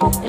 home.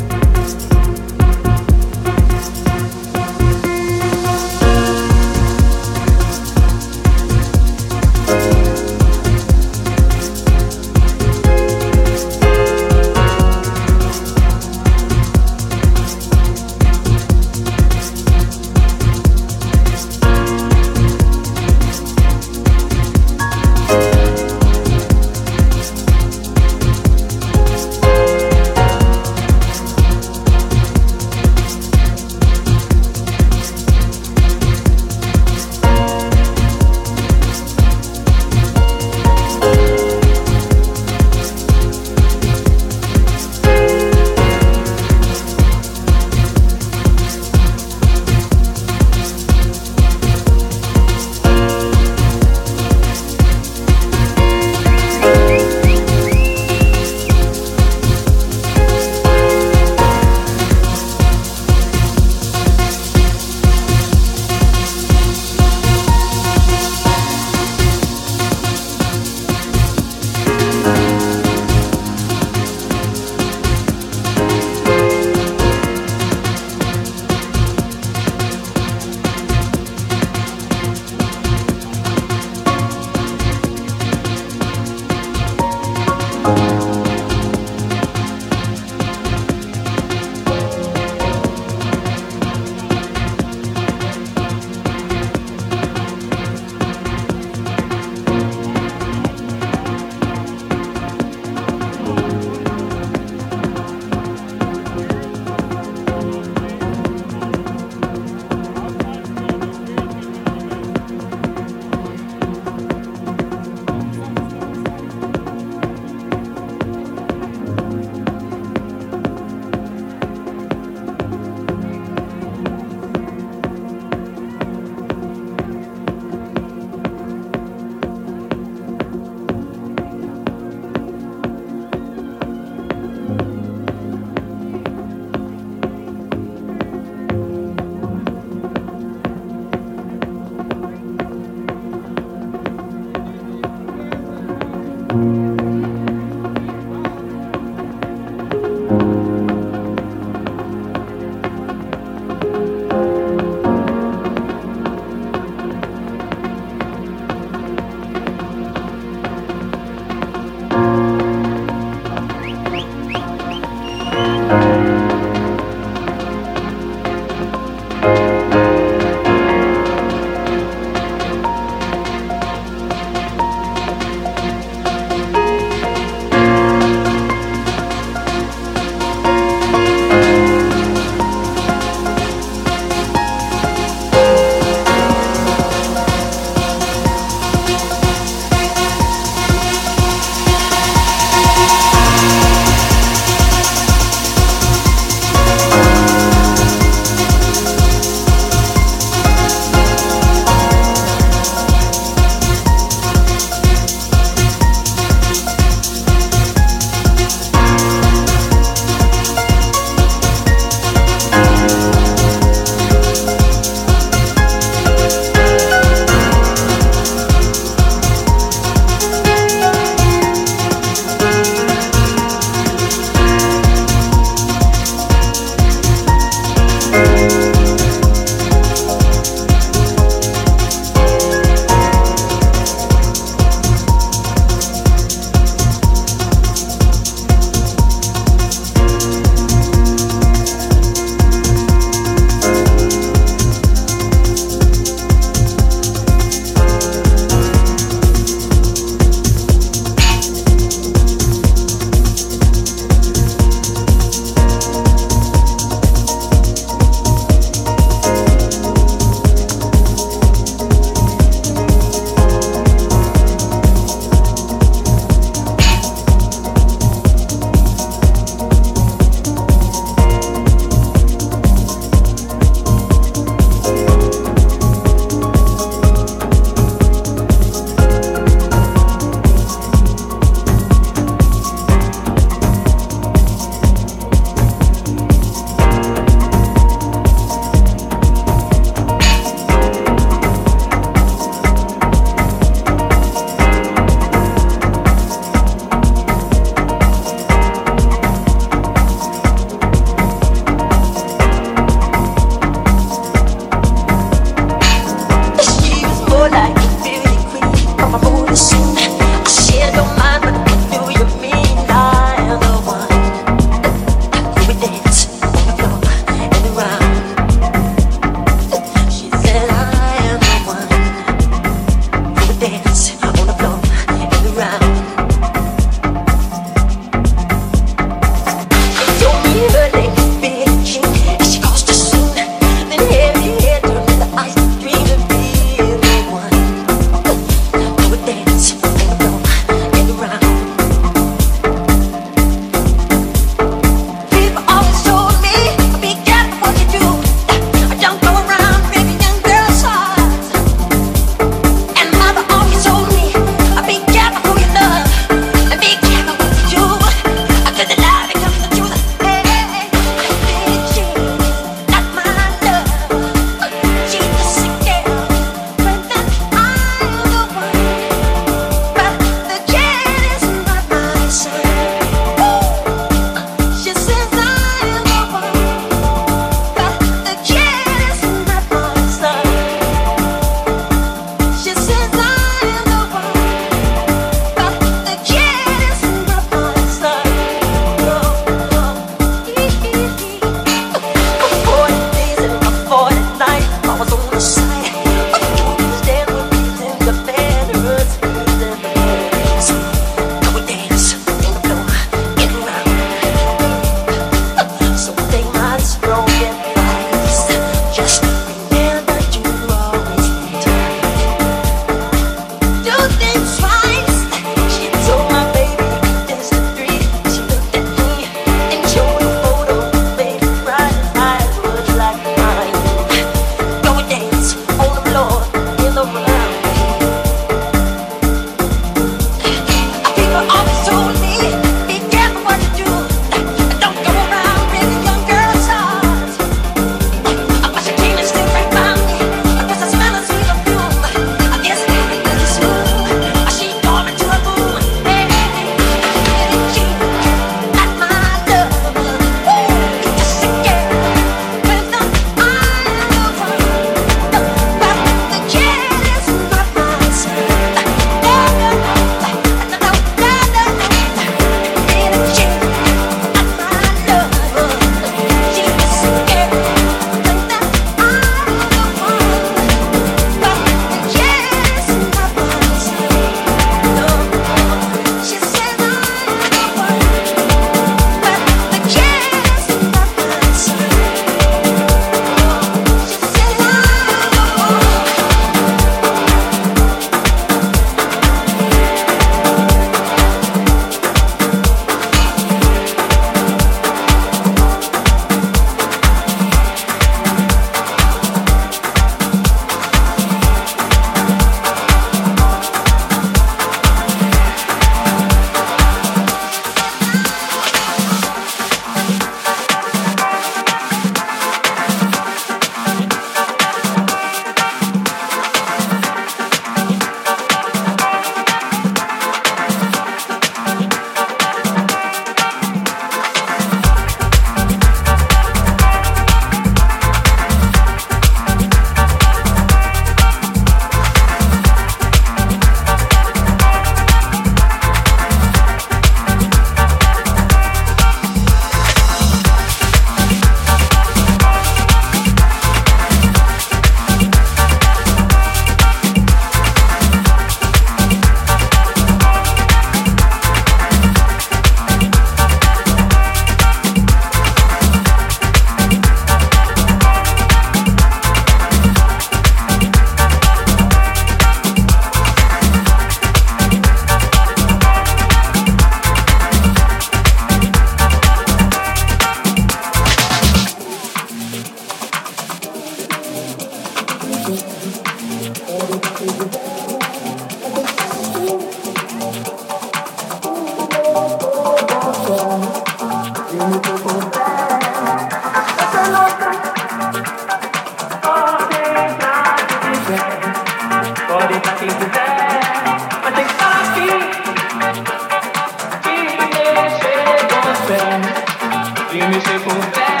Dime se puede.